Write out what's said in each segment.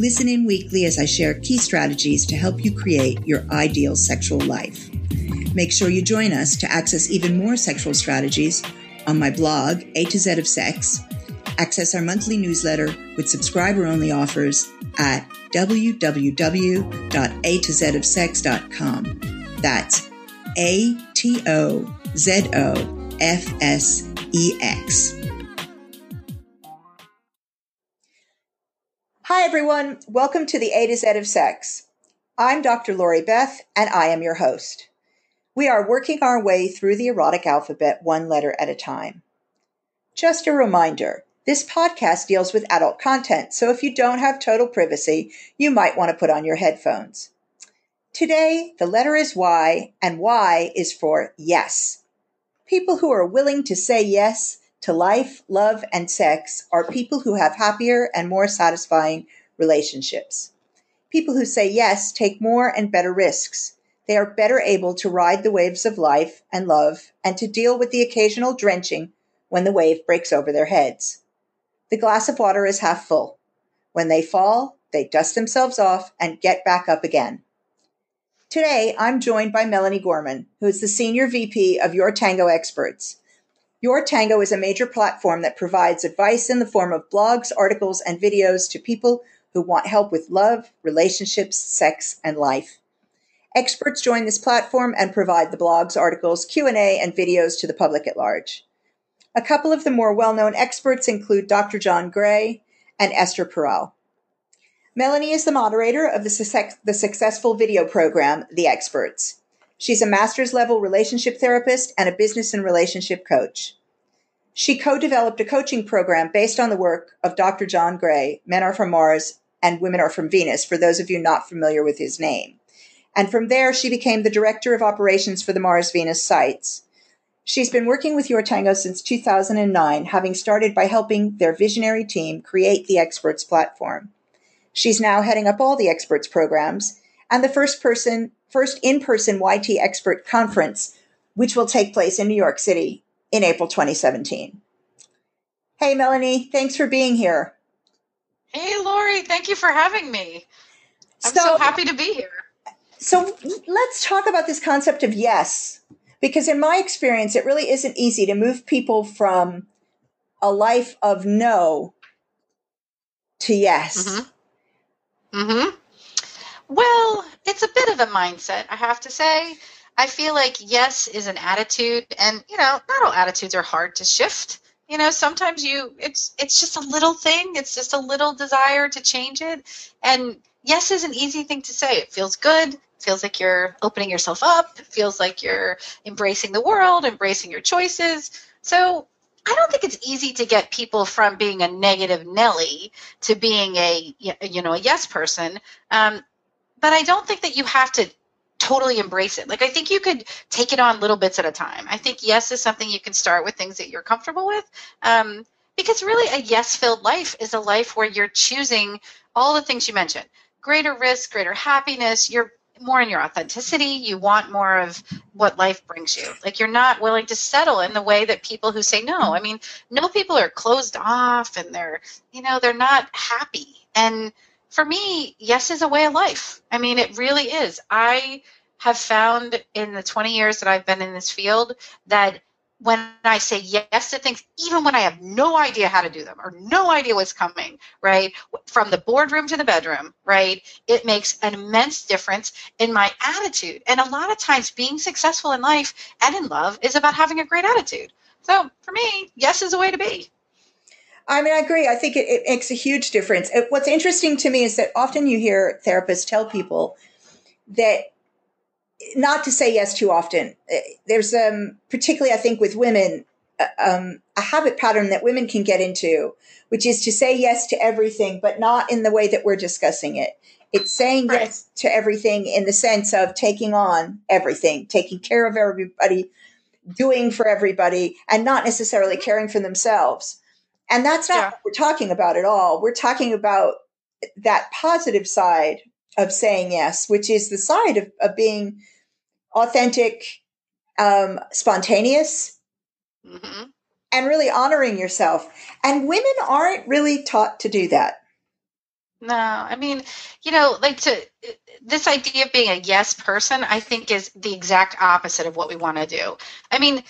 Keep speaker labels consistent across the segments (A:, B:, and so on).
A: Listen in weekly as I share key strategies to help you create your ideal sexual life. Make sure you join us to access even more sexual strategies on my blog, A to Z of Sex. Access our monthly newsletter with subscriber only offers at www.dot.a-to-z-of-sex.dot.com. That's A T O Z O F S E X. Hi, everyone. Welcome to the A to Z of Sex. I'm Dr. Lori Beth, and I am your host. We are working our way through the erotic alphabet one letter at a time. Just a reminder this podcast deals with adult content, so if you don't have total privacy, you might want to put on your headphones. Today, the letter is Y, and Y is for yes. People who are willing to say yes to life, love, and sex are people who have happier and more satisfying relationships. People who say yes take more and better risks. They are better able to ride the waves of life and love and to deal with the occasional drenching when the wave breaks over their heads. The glass of water is half full. When they fall, they dust themselves off and get back up again. Today, I'm joined by Melanie Gorman, who is the Senior VP of Your Tango Experts. Your Tango is a major platform that provides advice in the form of blogs, articles, and videos to people who want help with love, relationships, sex, and life. Experts join this platform and provide the blogs, articles, Q&A, and videos to the public at large. A couple of the more well-known experts include Dr. John Gray and Esther Perel. Melanie is the moderator of the, the successful video program, The Experts. She's a master's level relationship therapist and a business and relationship coach. She co developed a coaching program based on the work of Dr. John Gray, Men Are From Mars and Women Are From Venus, for those of you not familiar with his name. And from there, she became the director of operations for the Mars Venus sites. She's been working with Your Tango since 2009, having started by helping their visionary team create the Experts platform. She's now heading up all the Experts programs and the first person first in-person YT expert conference, which will take place in New York City in April 2017. Hey, Melanie, thanks for being here.
B: Hey, Lori, thank you for having me. I'm so, so happy to be here.
A: So let's talk about this concept of yes, because in my experience, it really isn't easy to move people from a life of no to yes.
B: Mm-hmm. Mm-hmm. Well, it's a bit of a mindset, I have to say. I feel like yes is an attitude, and you know, not all attitudes are hard to shift. You know, sometimes you it's it's just a little thing, it's just a little desire to change it. And yes is an easy thing to say. It feels good, feels like you're opening yourself up, feels like you're embracing the world, embracing your choices. So I don't think it's easy to get people from being a negative Nelly to being a you know a yes person. Um, but I don't think that you have to totally embrace it. Like I think you could take it on little bits at a time. I think yes is something you can start with things that you're comfortable with. Um, because really a yes filled life is a life where you're choosing all the things you mentioned greater risk greater happiness you're more in your authenticity you want more of what life brings you like you're not willing to settle in the way that people who say no i mean no people are closed off and they're you know they're not happy and for me, yes is a way of life. I mean, it really is. I have found in the 20 years that I've been in this field that when I say yes to things, even when I have no idea how to do them or no idea what's coming, right? From the boardroom to the bedroom, right? It makes an immense difference in my attitude. And a lot of times being successful in life and in love is about having a great attitude. So for me, yes is a way to be.
A: I mean, I agree. I think it, it makes a huge difference. It, what's interesting to me is that often you hear therapists tell people that not to say yes too often. Uh, there's um, particularly, I think, with women, um, a habit pattern that women can get into, which is to say yes to everything, but not in the way that we're discussing it. It's saying right. yes to everything in the sense of taking on everything, taking care of everybody, doing for everybody, and not necessarily caring for themselves. And that's not yeah. what we're talking about at all. We're talking about that positive side of saying yes, which is the side of, of being authentic, um, spontaneous, mm-hmm. and really honoring yourself. And women aren't really taught to do that.
B: No, I mean, you know, like to this idea of being a yes person, I think is the exact opposite of what we want to do. I mean,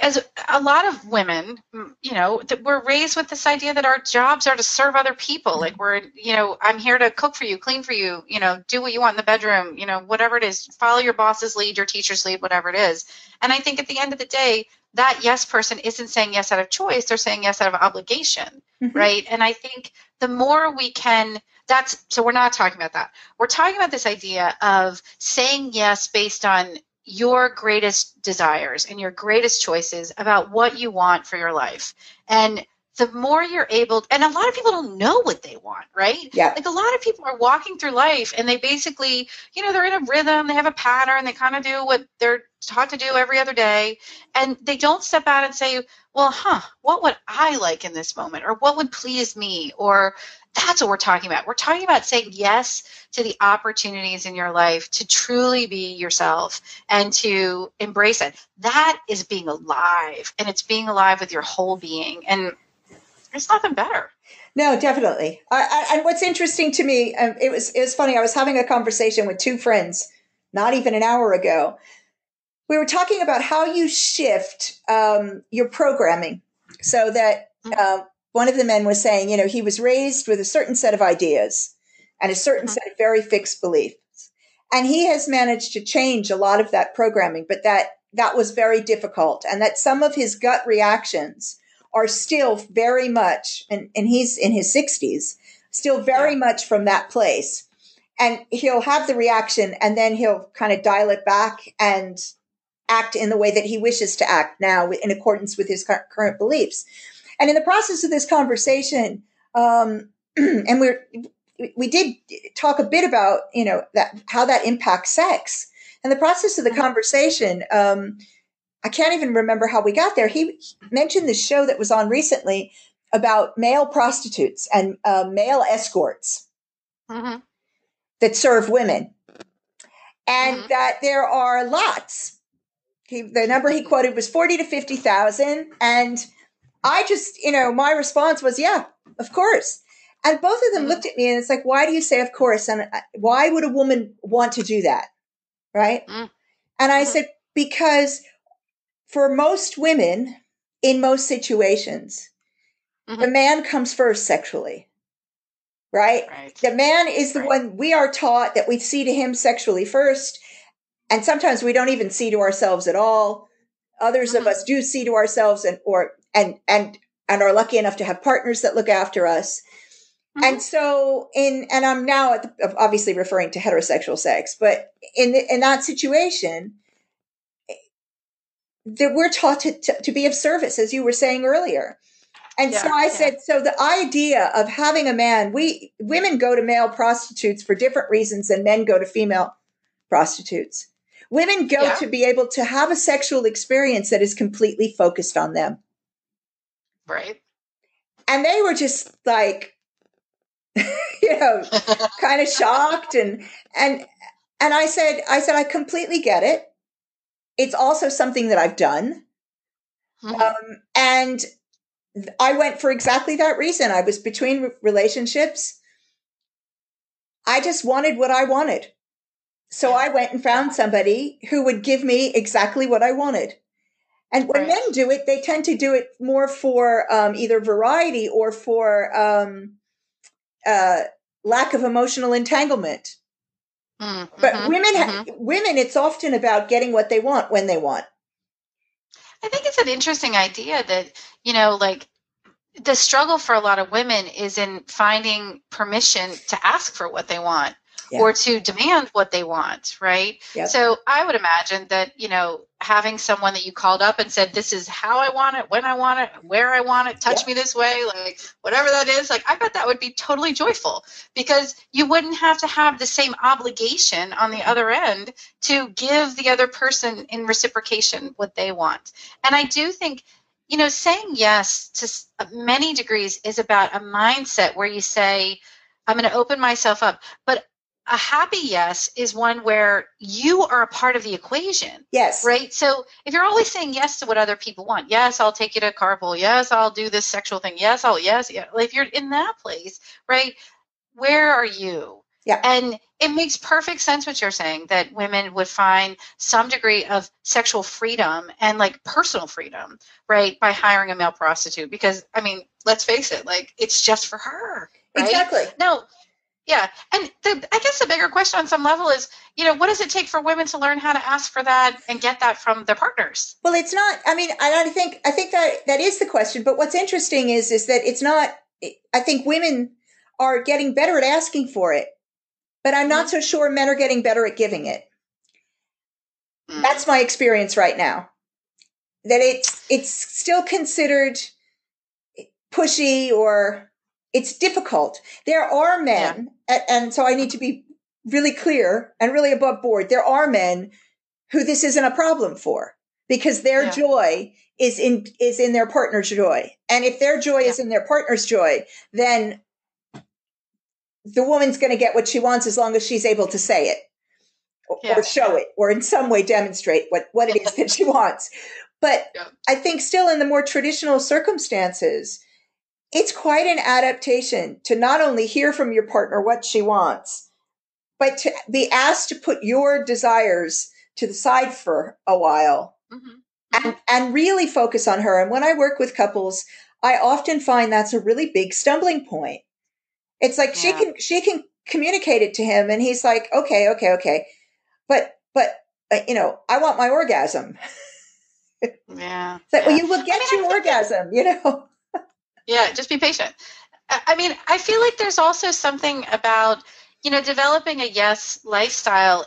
B: as a lot of women, you know, that we're raised with this idea that our jobs are to serve other people. Like we're, you know, I'm here to cook for you, clean for you, you know, do what you want in the bedroom, you know, whatever it is, follow your boss's lead, your teacher's lead, whatever it is. And I think at the end of the day, that yes person isn't saying yes out of choice, they're saying yes out of obligation, mm-hmm. right? And I think the more we can that's so we're not talking about that. We're talking about this idea of saying yes based on your greatest desires and your greatest choices about what you want for your life. And the more you're able, and a lot of people don't know what they want, right?
A: Yeah.
B: Like a lot of people are walking through life and they basically, you know, they're in a rhythm, they have a pattern, they kind of do what they're taught to do every other day. And they don't step out and say, well, huh, what would I like in this moment? Or what would please me? Or that's what we're talking about. We're talking about saying yes to the opportunities in your life to truly be yourself and to embrace it. That is being alive, and it's being alive with your whole being. And there's nothing better.
A: No, definitely. I, I, and what's interesting to me, um, it was it was funny. I was having a conversation with two friends not even an hour ago. We were talking about how you shift um, your programming so that uh, one of the men was saying, you know, he was raised with a certain set of ideas and a certain mm-hmm. set of very fixed beliefs. And he has managed to change a lot of that programming, but that that was very difficult and that some of his gut reactions are still very much and, and he's in his 60s still very yeah. much from that place and he'll have the reaction and then he'll kind of dial it back and act in the way that he wishes to act now in accordance with his current beliefs and in the process of this conversation, um, and we're we did talk a bit about you know that how that impacts sex. And the process of the mm-hmm. conversation, um, I can't even remember how we got there. He mentioned this show that was on recently about male prostitutes and uh, male escorts mm-hmm. that serve women, and mm-hmm. that there are lots. He, the number he quoted was forty to fifty thousand, and I just, you know, my response was, yeah, of course. And both of them mm-hmm. looked at me and it's like, why do you say of course? And why would a woman want to do that? Right. Mm-hmm. And I mm-hmm. said, because for most women in most situations, the mm-hmm. man comes first sexually. Right? right? The man is the right. one we are taught that we see to him sexually first. And sometimes we don't even see to ourselves at all. Others of mm-hmm. us do see to ourselves and or and and and are lucky enough to have partners that look after us. Mm-hmm. And so in and I'm now the, obviously referring to heterosexual sex, but in the, in that situation that we're taught to, to, to, be of service as you were saying earlier. And yeah, so I yeah. said so the idea of having a man we women go to male prostitutes for different reasons than men go to female prostitutes. Women go yeah. to be able to have a sexual experience that is completely focused on them.
B: Right.
A: And they were just like, you know, kind of shocked and and and I said, I said, I completely get it. It's also something that I've done. Mm-hmm. Um, and I went for exactly that reason. I was between relationships. I just wanted what I wanted. So I went and found somebody who would give me exactly what I wanted. And when right. men do it, they tend to do it more for um, either variety or for um, uh, lack of emotional entanglement. Mm-hmm, but women, mm-hmm. women, it's often about getting what they want when they want.
B: I think it's an interesting idea that you know, like the struggle for a lot of women is in finding permission to ask for what they want yeah. or to demand what they want, right? Yep. So I would imagine that, you know, having someone that you called up and said, This is how I want it, when I want it, where I want it, touch yep. me this way, like whatever that is, like I bet that would be totally joyful because you wouldn't have to have the same obligation on the mm-hmm. other end to give the other person in reciprocation what they want. And I do think you know, saying yes to uh, many degrees is about a mindset where you say, I'm going to open myself up. But a happy yes is one where you are a part of the equation.
A: Yes.
B: Right. So if you're always saying yes to what other people want, yes, I'll take you to carpool. Yes, I'll do this sexual thing. Yes, I'll, yes. Yeah. If you're in that place, right, where are you?
A: Yeah.
B: And it makes perfect sense what you're saying that women would find some degree of sexual freedom and like personal freedom, right, by hiring a male prostitute. Because, I mean, let's face it, like it's just for her. Right?
A: Exactly.
B: No, yeah, and the, I guess the bigger question on some level is, you know, what does it take for women to learn how to ask for that and get that from their partners?
A: Well, it's not. I mean, I don't think. I think that that is the question. But what's interesting is, is that it's not. I think women are getting better at asking for it, but I'm not mm-hmm. so sure men are getting better at giving it. Mm-hmm. That's my experience right now. That it's it's still considered pushy or it's difficult. There are men. And, and so I need to be really clear and really above board. There are men who this isn't a problem for because their yeah. joy is in is in their partner's joy. And if their joy yeah. is in their partner's joy, then the woman's going to get what she wants as long as she's able to say it or, yeah. or show it or in some way demonstrate what, what it is that she wants. But I think still in the more traditional circumstances, it's quite an adaptation to not only hear from your partner what she wants, but to be asked to put your desires to the side for a while mm-hmm. and, and really focus on her. And when I work with couples, I often find that's a really big stumbling point. It's like yeah. she can she can communicate it to him, and he's like, okay, okay, okay, but but uh, you know, I want my orgasm.
B: yeah.
A: Yeah. well, you will get I mean, your orgasm, you know.
B: Yeah, just be patient. I mean, I feel like there's also something about, you know, developing a yes lifestyle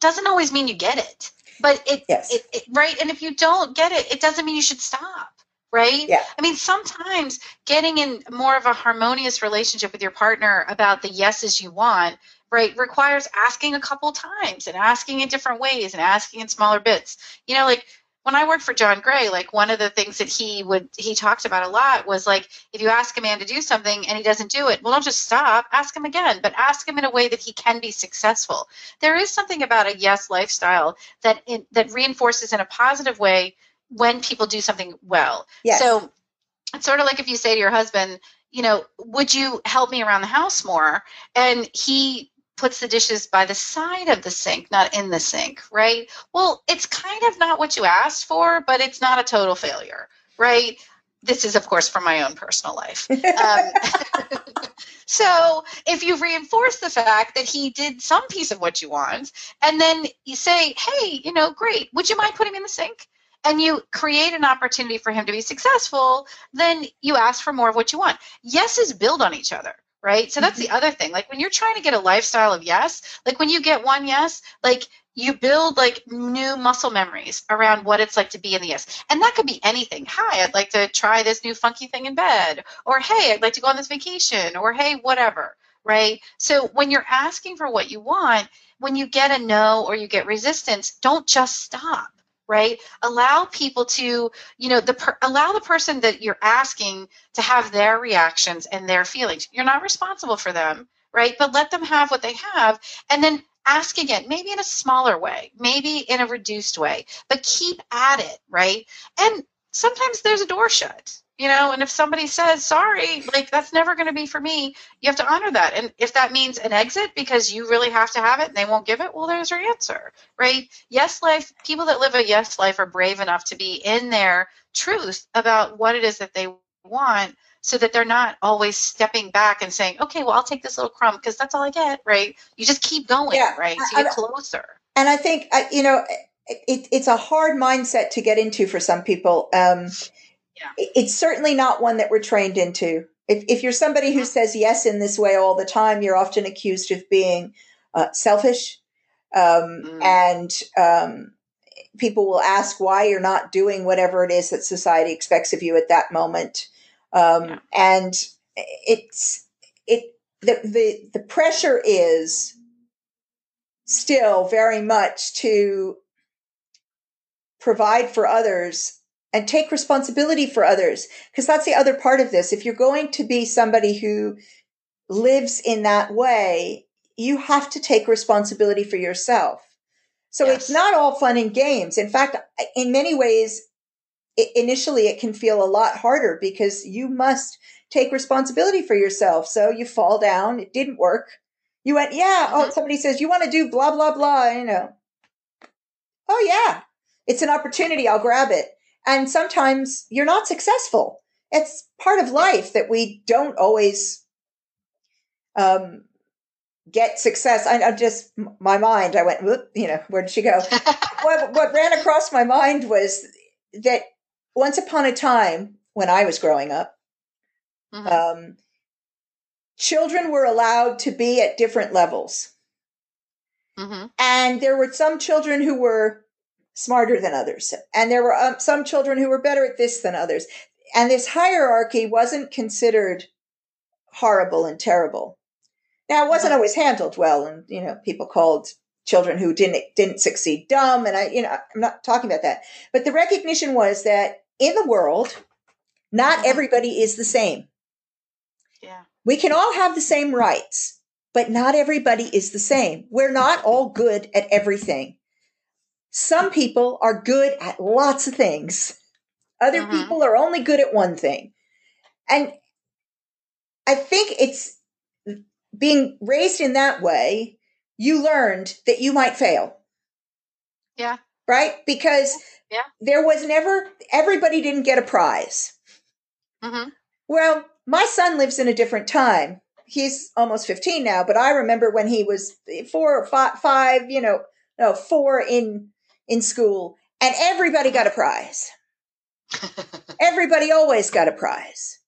B: doesn't always mean you get it. But it, yes. it, it right? And if you don't get it, it doesn't mean you should stop right?
A: Yeah.
B: I mean, sometimes getting in more of a harmonious relationship with your partner about the yeses you want, right, requires asking a couple times and asking in different ways and asking in smaller bits. You know, like when I worked for John Gray, like one of the things that he would he talked about a lot was like if you ask a man to do something and he doesn't do it, well don't just stop, ask him again, but ask him in a way that he can be successful. There is something about a yes lifestyle that in, that reinforces in a positive way when people do something well.
A: Yes.
B: So it's sort of like if you say to your husband, you know, would you help me around the house more? And he puts the dishes by the side of the sink, not in the sink, right? Well, it's kind of not what you asked for, but it's not a total failure, right? This is, of course, from my own personal life. Um, so if you reinforce the fact that he did some piece of what you want, and then you say, hey, you know, great, would you mind putting in the sink? and you create an opportunity for him to be successful, then you ask for more of what you want. Yeses build on each other right? So that's the mm-hmm. other thing. Like when you're trying to get a lifestyle of yes, like when you get one yes, like you build like new muscle memories around what it's like to be in the yes. And that could be anything. Hi, I'd like to try this new funky thing in bed. Or hey, I'd like to go on this vacation. Or hey, whatever. Right? So when you're asking for what you want, when you get a no or you get resistance, don't just stop right? Allow people to you know the per, allow the person that you're asking to have their reactions and their feelings. You're not responsible for them right? But let them have what they have and then ask again maybe in a smaller way maybe in a reduced way but keep at it right? And sometimes there's a door shut you know and if somebody says sorry like that's never going to be for me you have to honor that. And if that means an exit because you really have to have it and they won't give it well there's your answer right? Yes life people that live a yes life are brave enough to be in their truth about what it is that they want so that they're not always stepping back and saying okay well i'll take this little crumb because that's all i get right? You just keep going yeah, right? So you get closer.
A: And i think you know it, it's a hard mindset to get into for some people. Um,
B: Yeah.
A: It's certainly not one that we're trained into. If, if you're somebody who says yes in this way all the time, you're often accused of being uh, selfish. Um, mm. And um, people will ask why you're not doing whatever it is that society expects of you at that moment. Um, yeah. And it's it the, the the pressure is still very much to provide for others and take responsibility for others because that's the other part of this. If you're going to be somebody who lives in that way you have to take responsibility for yourself. So yes. it's not all fun and games. In fact in many ways it, initially it can feel a lot harder because you must take responsibility for yourself. So you fall down it didn't work. You went yeah oh mm-hmm. somebody says you want to do blah blah blah you know. Oh yeah it's an opportunity i'll grab it and sometimes you're not successful. It's part of life that we don't always um, get success. I, I, just my mind. I went, you know, where did she go? what, what ran across my mind was that once upon a time when I was growing up, mm-hmm. um, children were allowed to be at different levels. Mm-hmm. And there were some children who were smarter than others. And there were um, some children who were better at this than others. And this hierarchy wasn't considered horrible and terrible. Now, it wasn't always handled well, and you know, people called children who didn't didn't succeed dumb, and I, you know, I'm not talking about that. But the recognition was that in the world, not mm-hmm. everybody is the same.
B: Yeah,
A: we can all have the same rights, but not everybody is the same. We're not all good at everything. Some people are good at lots of things. Other mm-hmm. people are only good at one thing. And I think it's being raised in that way, you learned that you might fail.
B: Yeah.
A: Right? Because
B: yeah.
A: there was never, everybody didn't get a prize. Mm-hmm. Well, my son lives in a different time. He's almost 15 now, but I remember when he was four or five, five you know, no, four in in school, and everybody got a prize. everybody always got a prize.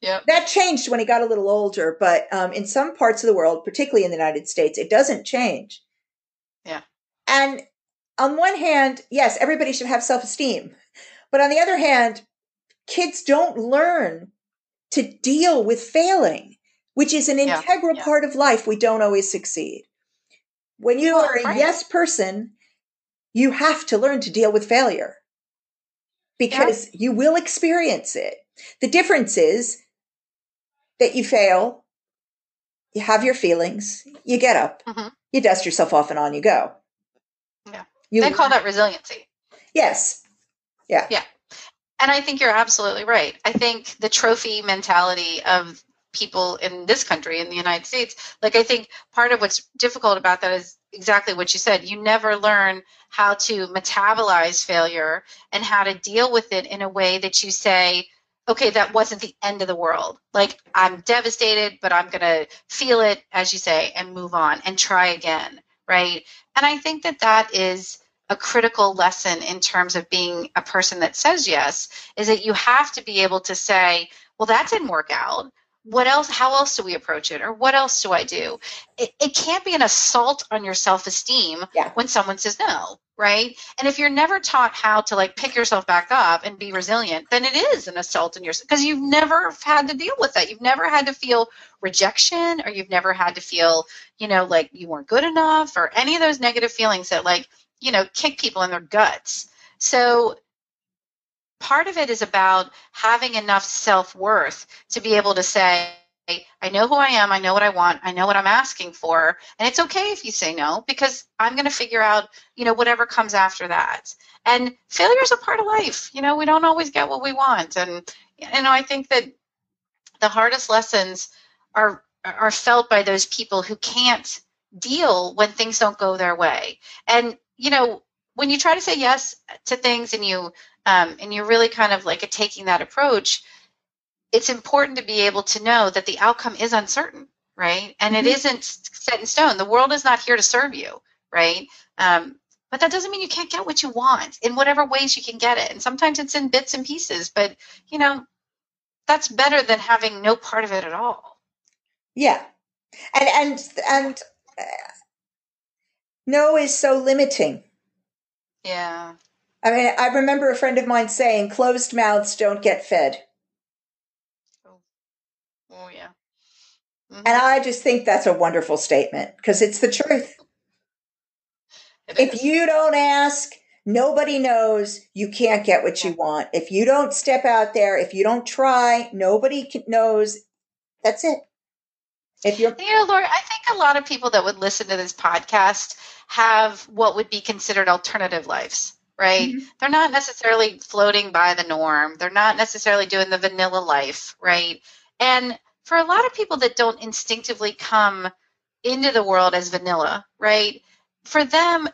B: Yeah.
A: That changed when he got a little older, but um, in some parts of the world, particularly in the United States, it doesn't change.
B: Yeah.
A: And on one hand, yes, everybody should have self esteem. But on the other hand, kids don't learn to deal with failing, which is an yeah. integral yeah. part of life. We don't always succeed. When you well, are a right. yes person, you have to learn to deal with failure because yeah. you will experience it. The difference is that you fail, you have your feelings, you get up, mm-hmm. you dust yourself off, and on you go.
B: Yeah. You, they call that resiliency.
A: Yes. Yeah.
B: Yeah. And I think you're absolutely right. I think the trophy mentality of people in this country, in the United States, like I think part of what's difficult about that is exactly what you said. You never learn how to metabolize failure and how to deal with it in a way that you say, okay, that wasn't the end of the world. Like, I'm devastated, but I'm going to feel it, as you say, and move on and try again, right? And I think that that is a critical lesson in terms of being a person that says yes, is that you have to be able to say, well, that didn't work out what else how else do we approach it or what else do i do? It, it can't be an assault on your self-esteem
A: yeah.
B: when someone says no right? And if you're never taught how to like pick yourself back up and be resilient then it is an assault on yourself because you've never had to deal with that. You've never had to feel rejection or you've never had to feel you know like you weren't good enough or any of those negative feelings that like you know kick people in their guts. So part of it is about having enough self worth to be able to say, I know who I am, I know what I want, I know what I'm asking for, and it's okay if you say no because I'm going to figure out, you know, whatever comes after that. And failure is a part of life. You know, we don't always get what we want, and you know, I think that the hardest lessons are are felt by those people who can't deal when things don't go their way. And you know, when you try to say yes to things and you um, and you're really kind of like taking that approach, it's important to be able to know that the outcome is uncertain, right? And mm-hmm. it isn't set in stone. The world is not here to serve you, right? Um, but that doesn't mean you can't get what you want in whatever ways you can get it. And sometimes it's in bits and pieces, but you know, that's better than having no part of it at all.
A: Yeah. And and and uh, no is so limiting.
B: Yeah.
A: I mean, I remember a friend of mine saying closed mouths don't get fed.
B: Oh, oh yeah.
A: Mm-hmm. And I just think that's a wonderful statement because it's the truth.
B: It
A: if
B: is.
A: you don't ask, nobody knows. You can't get what you want. If you don't step out there, if you don't try, nobody knows. That's it. If you're,
B: You know, Lori, I think a lot of people that would listen to this podcast have what would be considered alternative lives, right?
A: Mhm.
B: They're not necessarily floating by the norm. They're not necessarily doing the vanilla life, right? And for a lot of people that don't instinctively come into the world as vanilla, right? For them,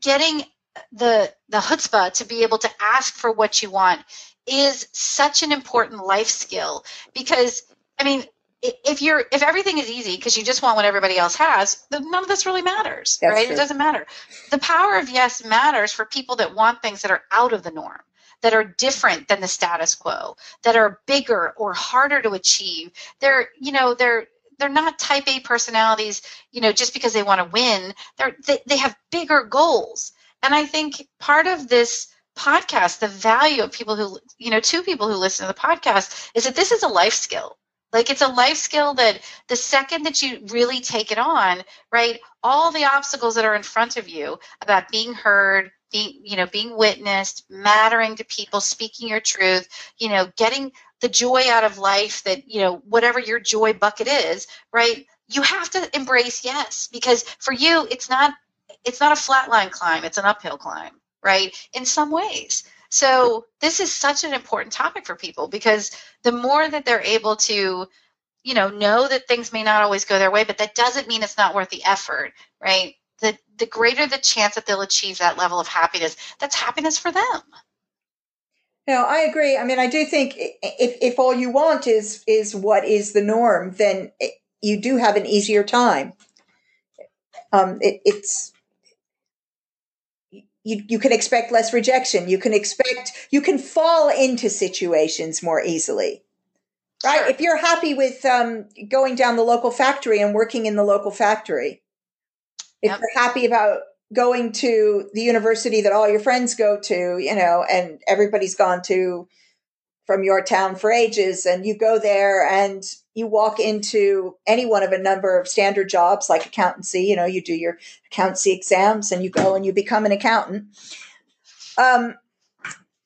B: getting the the chutzpah to be able to ask for what you want is such an important life skill because I mean if you're if everything is easy because you just want what everybody else has then none of this really matters
A: That's
B: right?
A: True.
B: it doesn't matter. The power of yes matters for people that want things that are out of the norm that are different than the status quo that are bigger or harder to achieve. They're you know they're they're not type a personalities you know just because they want to win. They're they, they have bigger goals. And i think part of this podcast the value of people who you know two people who listen to the podcast is that this is a life skill like it's a life skill that the second that you really take it on right all the obstacles that are in front of you about being heard being you know being witnessed mattering to people speaking your truth you know getting the joy out of life that you know whatever your joy bucket is right you have to embrace yes because for you it's not it's not a flatline climb it's an uphill climb right in some ways so this is such an important topic for people because the more that they're able to you know know that things may not always go their way but that doesn't mean it's not worth the effort right the the greater the chance that they'll achieve that level of happiness that's happiness for them
A: no, I agree. I mean, I do think if if all you want is is what is the norm, then it, you do have an easier time. Um, it, it's you you can expect less rejection. You can expect you can fall into situations more easily. Right?
B: Sure.
A: If you're happy with um, going down the local factory and working in the local factory, if
B: Yep.
A: you're happy about going to the university that all your friends go to, you know, and everybody's gone to from your town for ages, and you go there and you walk into any one of a number of standard jobs like accountancy, you know, you do your accountancy exams and you go and you become an accountant. Um,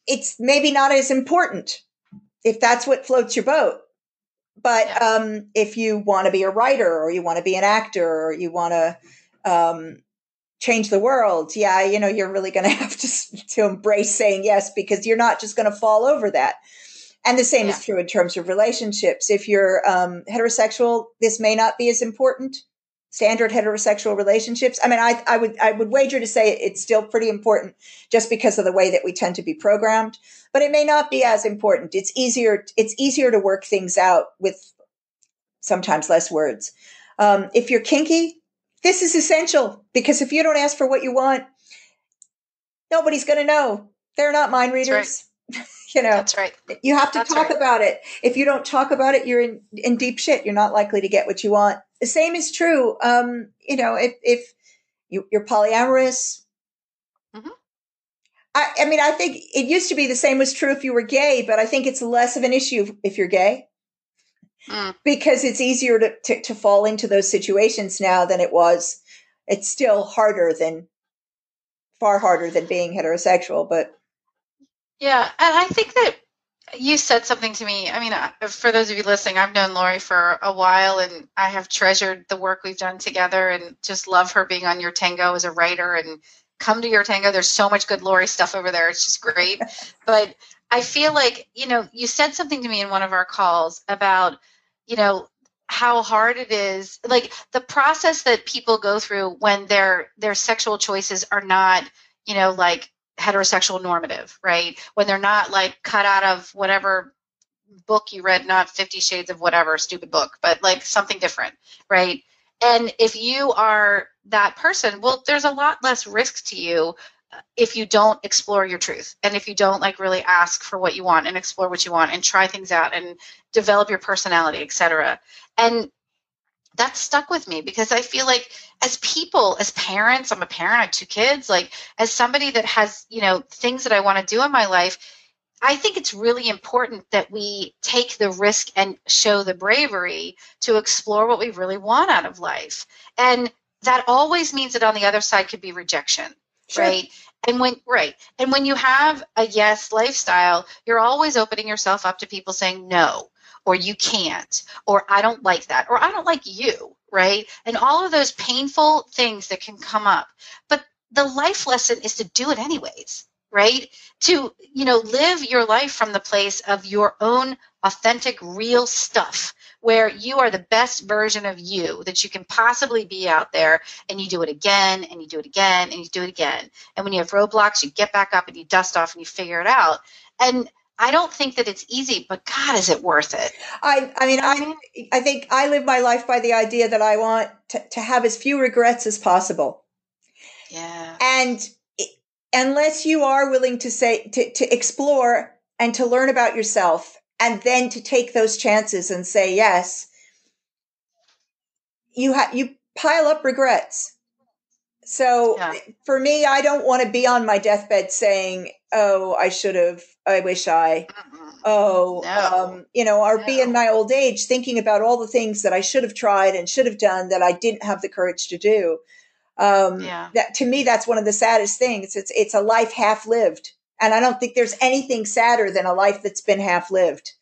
A: it's maybe not as important if that's what floats your boat. But um, if you want to be a writer or you want to be an actor or you want to um, change the world, yeah, you know, you're really going to have to to embrace saying yes because you're not just going to fall over that. And the same
B: Yeah.
A: is true in terms of relationships. If you're um, heterosexual, this may not be as important. Standard heterosexual relationships. I mean, I, I would I would wager to say it's still pretty important, just because of the way that we tend to be programmed. But it may not be as important. It's easier. It's easier to work things out with sometimes less words. Um, if you're kinky, this is essential because if you don't ask for what you want, nobody's going to know. They're not mind readers. you know,
B: that's right
A: you have to
B: That's
A: talk
B: right.
A: about it. If you don't talk about it, you're in, in deep shit. You're not likely to get what you want. The same is true. Um, you know, if, if you, you're polyamorous,
B: Mhm.
A: I, I mean, I think it used to be the same was true if you were gay, but I think it's less of an issue if you're gay
B: Mm.
A: because it's easier to, to, to fall into those situations now than it was. It's still harder than, far harder than being heterosexual, but
B: Yeah, and I think that you said something to me. I mean, for those of you listening, I've known Lori for a while, and I have treasured the work we've done together, and just love her being on your tango as a writer. And come to your tango. There's so much good Lori stuff over there. It's just great. but I feel like you know, you said something to me in one of our calls about you know how hard it is like the process that people go through when their their sexual choices are not you know like heterosexual normative right? When they're not like cut out of whatever book you read not 50 shades of whatever stupid book but like something different right? And if you are that person, well, there's a lot less risk to you uh, if you don't explore your truth and if you don't like really ask for what you want and explore what you want and try things out and develop your personality etc and that stuck with me because I feel like as people, as parents, I'm a parent, I have two kids, like as somebody that has, you know, things that I want to do in my life, I think it's really important that we take the risk and show the bravery to explore what we really want out of life. And that always means that on the other side could be rejection, sure. right? And when right, and when you have a yes lifestyle, you're always opening yourself up to people saying no or you can't, or I don't like that, or I don't like you, right? And all of those painful things that can come up. But the life lesson is to do it anyways, right? To, you know, live your life from the place of your own authentic, real stuff where you are the best version of you that you can possibly be out there and you do it again and you do it again and you do it again. And when you have roadblocks, you get back up and you dust off and you figure it out. And I don't think that it's easy, but God, is it worth it?
A: I, I mean, I, I think I live my life by the idea that I want to, to have as few regrets as possible.
B: Yeah.
A: And unless you are willing to say, to, to explore and to learn about yourself and then to take those chances and say yes, you have, you pile up regrets. So yeah. for me, I don't want to be on my deathbed saying, "Oh, I should have. I wish I." Oh, no. um, you know, or no. be in my old age thinking about all the things that I should have tried and should have done that I didn't have the courage to do. Um, yeah. That to me, that's one of the saddest things. It's it's a life half lived, and I don't think there's anything sadder than a life that's been half lived.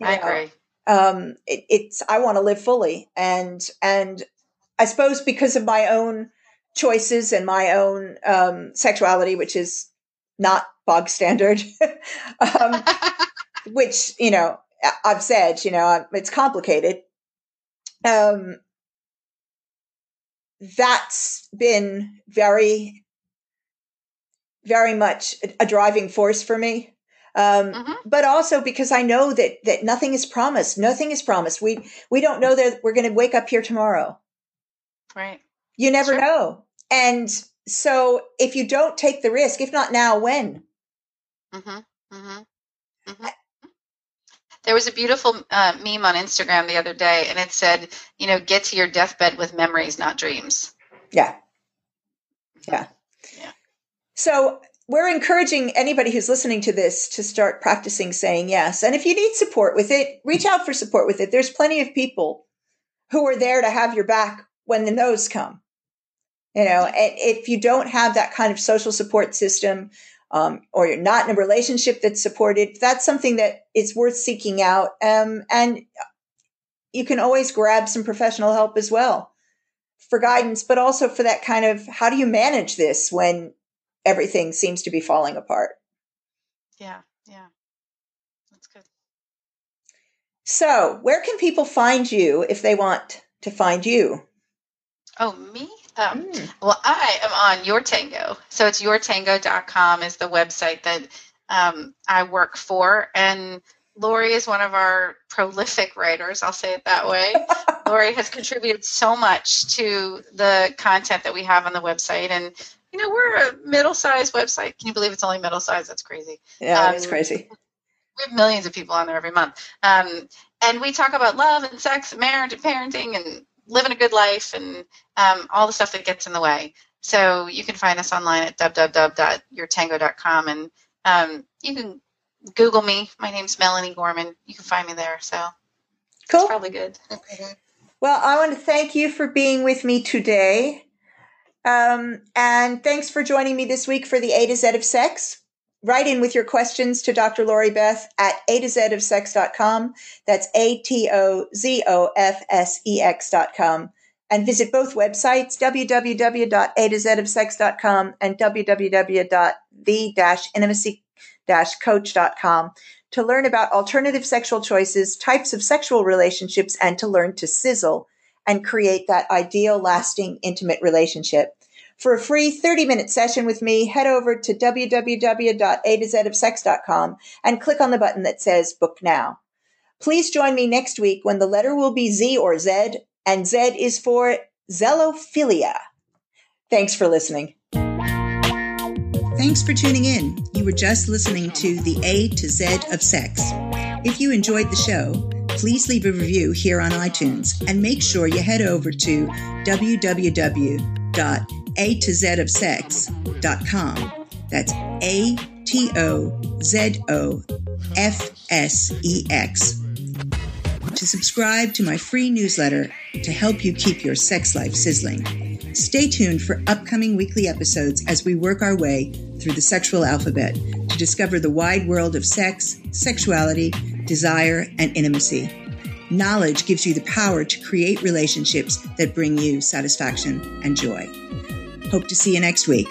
B: I know? agree.
A: Um, it, it's I want to live fully, and and I suppose because of my own choices and my own um, sexuality, which is not bog standard, um, which, you know, I've said, you know, it's complicated. Um, that's been very, very much a driving force for me. Um, mm-hmm. but also because I know that that nothing is promised. Nothing is promised. We we don't know that we're going to wake up here tomorrow.
B: Right.
A: You never sure. know. And so if you don't take the risk, if not now, when?
B: Mm-hmm. Mm-hmm. Mm-hmm. There was a beautiful uh, meme on Instagram the other day, and it said, you know, get to your deathbed with memories, not dreams.
A: Yeah. Yeah. Yeah. So we're encouraging anybody who's listening to this to start practicing saying yes. And if you need support with it, reach out for support with it. There's plenty of people who are there to have your back when the no's come. You know, if you don't have that kind of social support system, um, or you're not in a relationship that's supported, that's something that is worth seeking out. Um, and you can always grab some professional help as well for guidance, but also for that kind of how do you manage this when everything seems to be falling apart?
B: Yeah, yeah. That's good.
A: So, where can people find you if they want to find you?
B: Oh, me? Um. Well, I am on Your Tango. So it's yourtango.com is the website that um, I work for. And Lori is one of our prolific writers, I'll say it that way. Lori has contributed so much to the content that we have on the website. And, you know, we're a middle sized website. Can you believe it's only middle sized? That's crazy.
A: Yeah, um, it's crazy.
B: We have millions of people on there every month. Um, and we talk about love and sex and marriage and parenting and living a good life and um, all the stuff that gets in the way. So you can find us online at www.yourtango.com and um, you can Google me. My name's Melanie Gorman. You can find me there. So
A: cool.
B: probably good.
A: well, I want to thank you for being with me today. Um, and thanks for joining me this week for the A to Z of Sex write in with your questions to Dr. Lori Beth at a to z of sex.com. That's A T O Z O F S E X.com. And visit both websites, www.a to z of sex.com and www.the-intimacy-coach.com to learn about alternative sexual choices, types of sexual relationships, and to learn to sizzle and create that ideal, lasting, intimate relationship. For a free 30 minute session with me, head over to www.a2zofsex.com and click on the button that says book now. Please join me next week when the letter will be Z or Z and Z is for Zelophilia.
C: Thanks for listening.
A: Thanks for tuning in. You were just listening to the A to Z of Sex. If you enjoyed the show, please leave a review here on iTunes and make sure you head over to www.atozofsex.com. That's A T O Z O F S E X to subscribe to my free newsletter to help you keep your sex life sizzling. Stay tuned for upcoming weekly episodes as we work our way through the sexual alphabet to discover the wide world of sex, sexuality, desire, and intimacy. Knowledge gives you the power to create relationships that bring you satisfaction and joy. Hope to see you next week.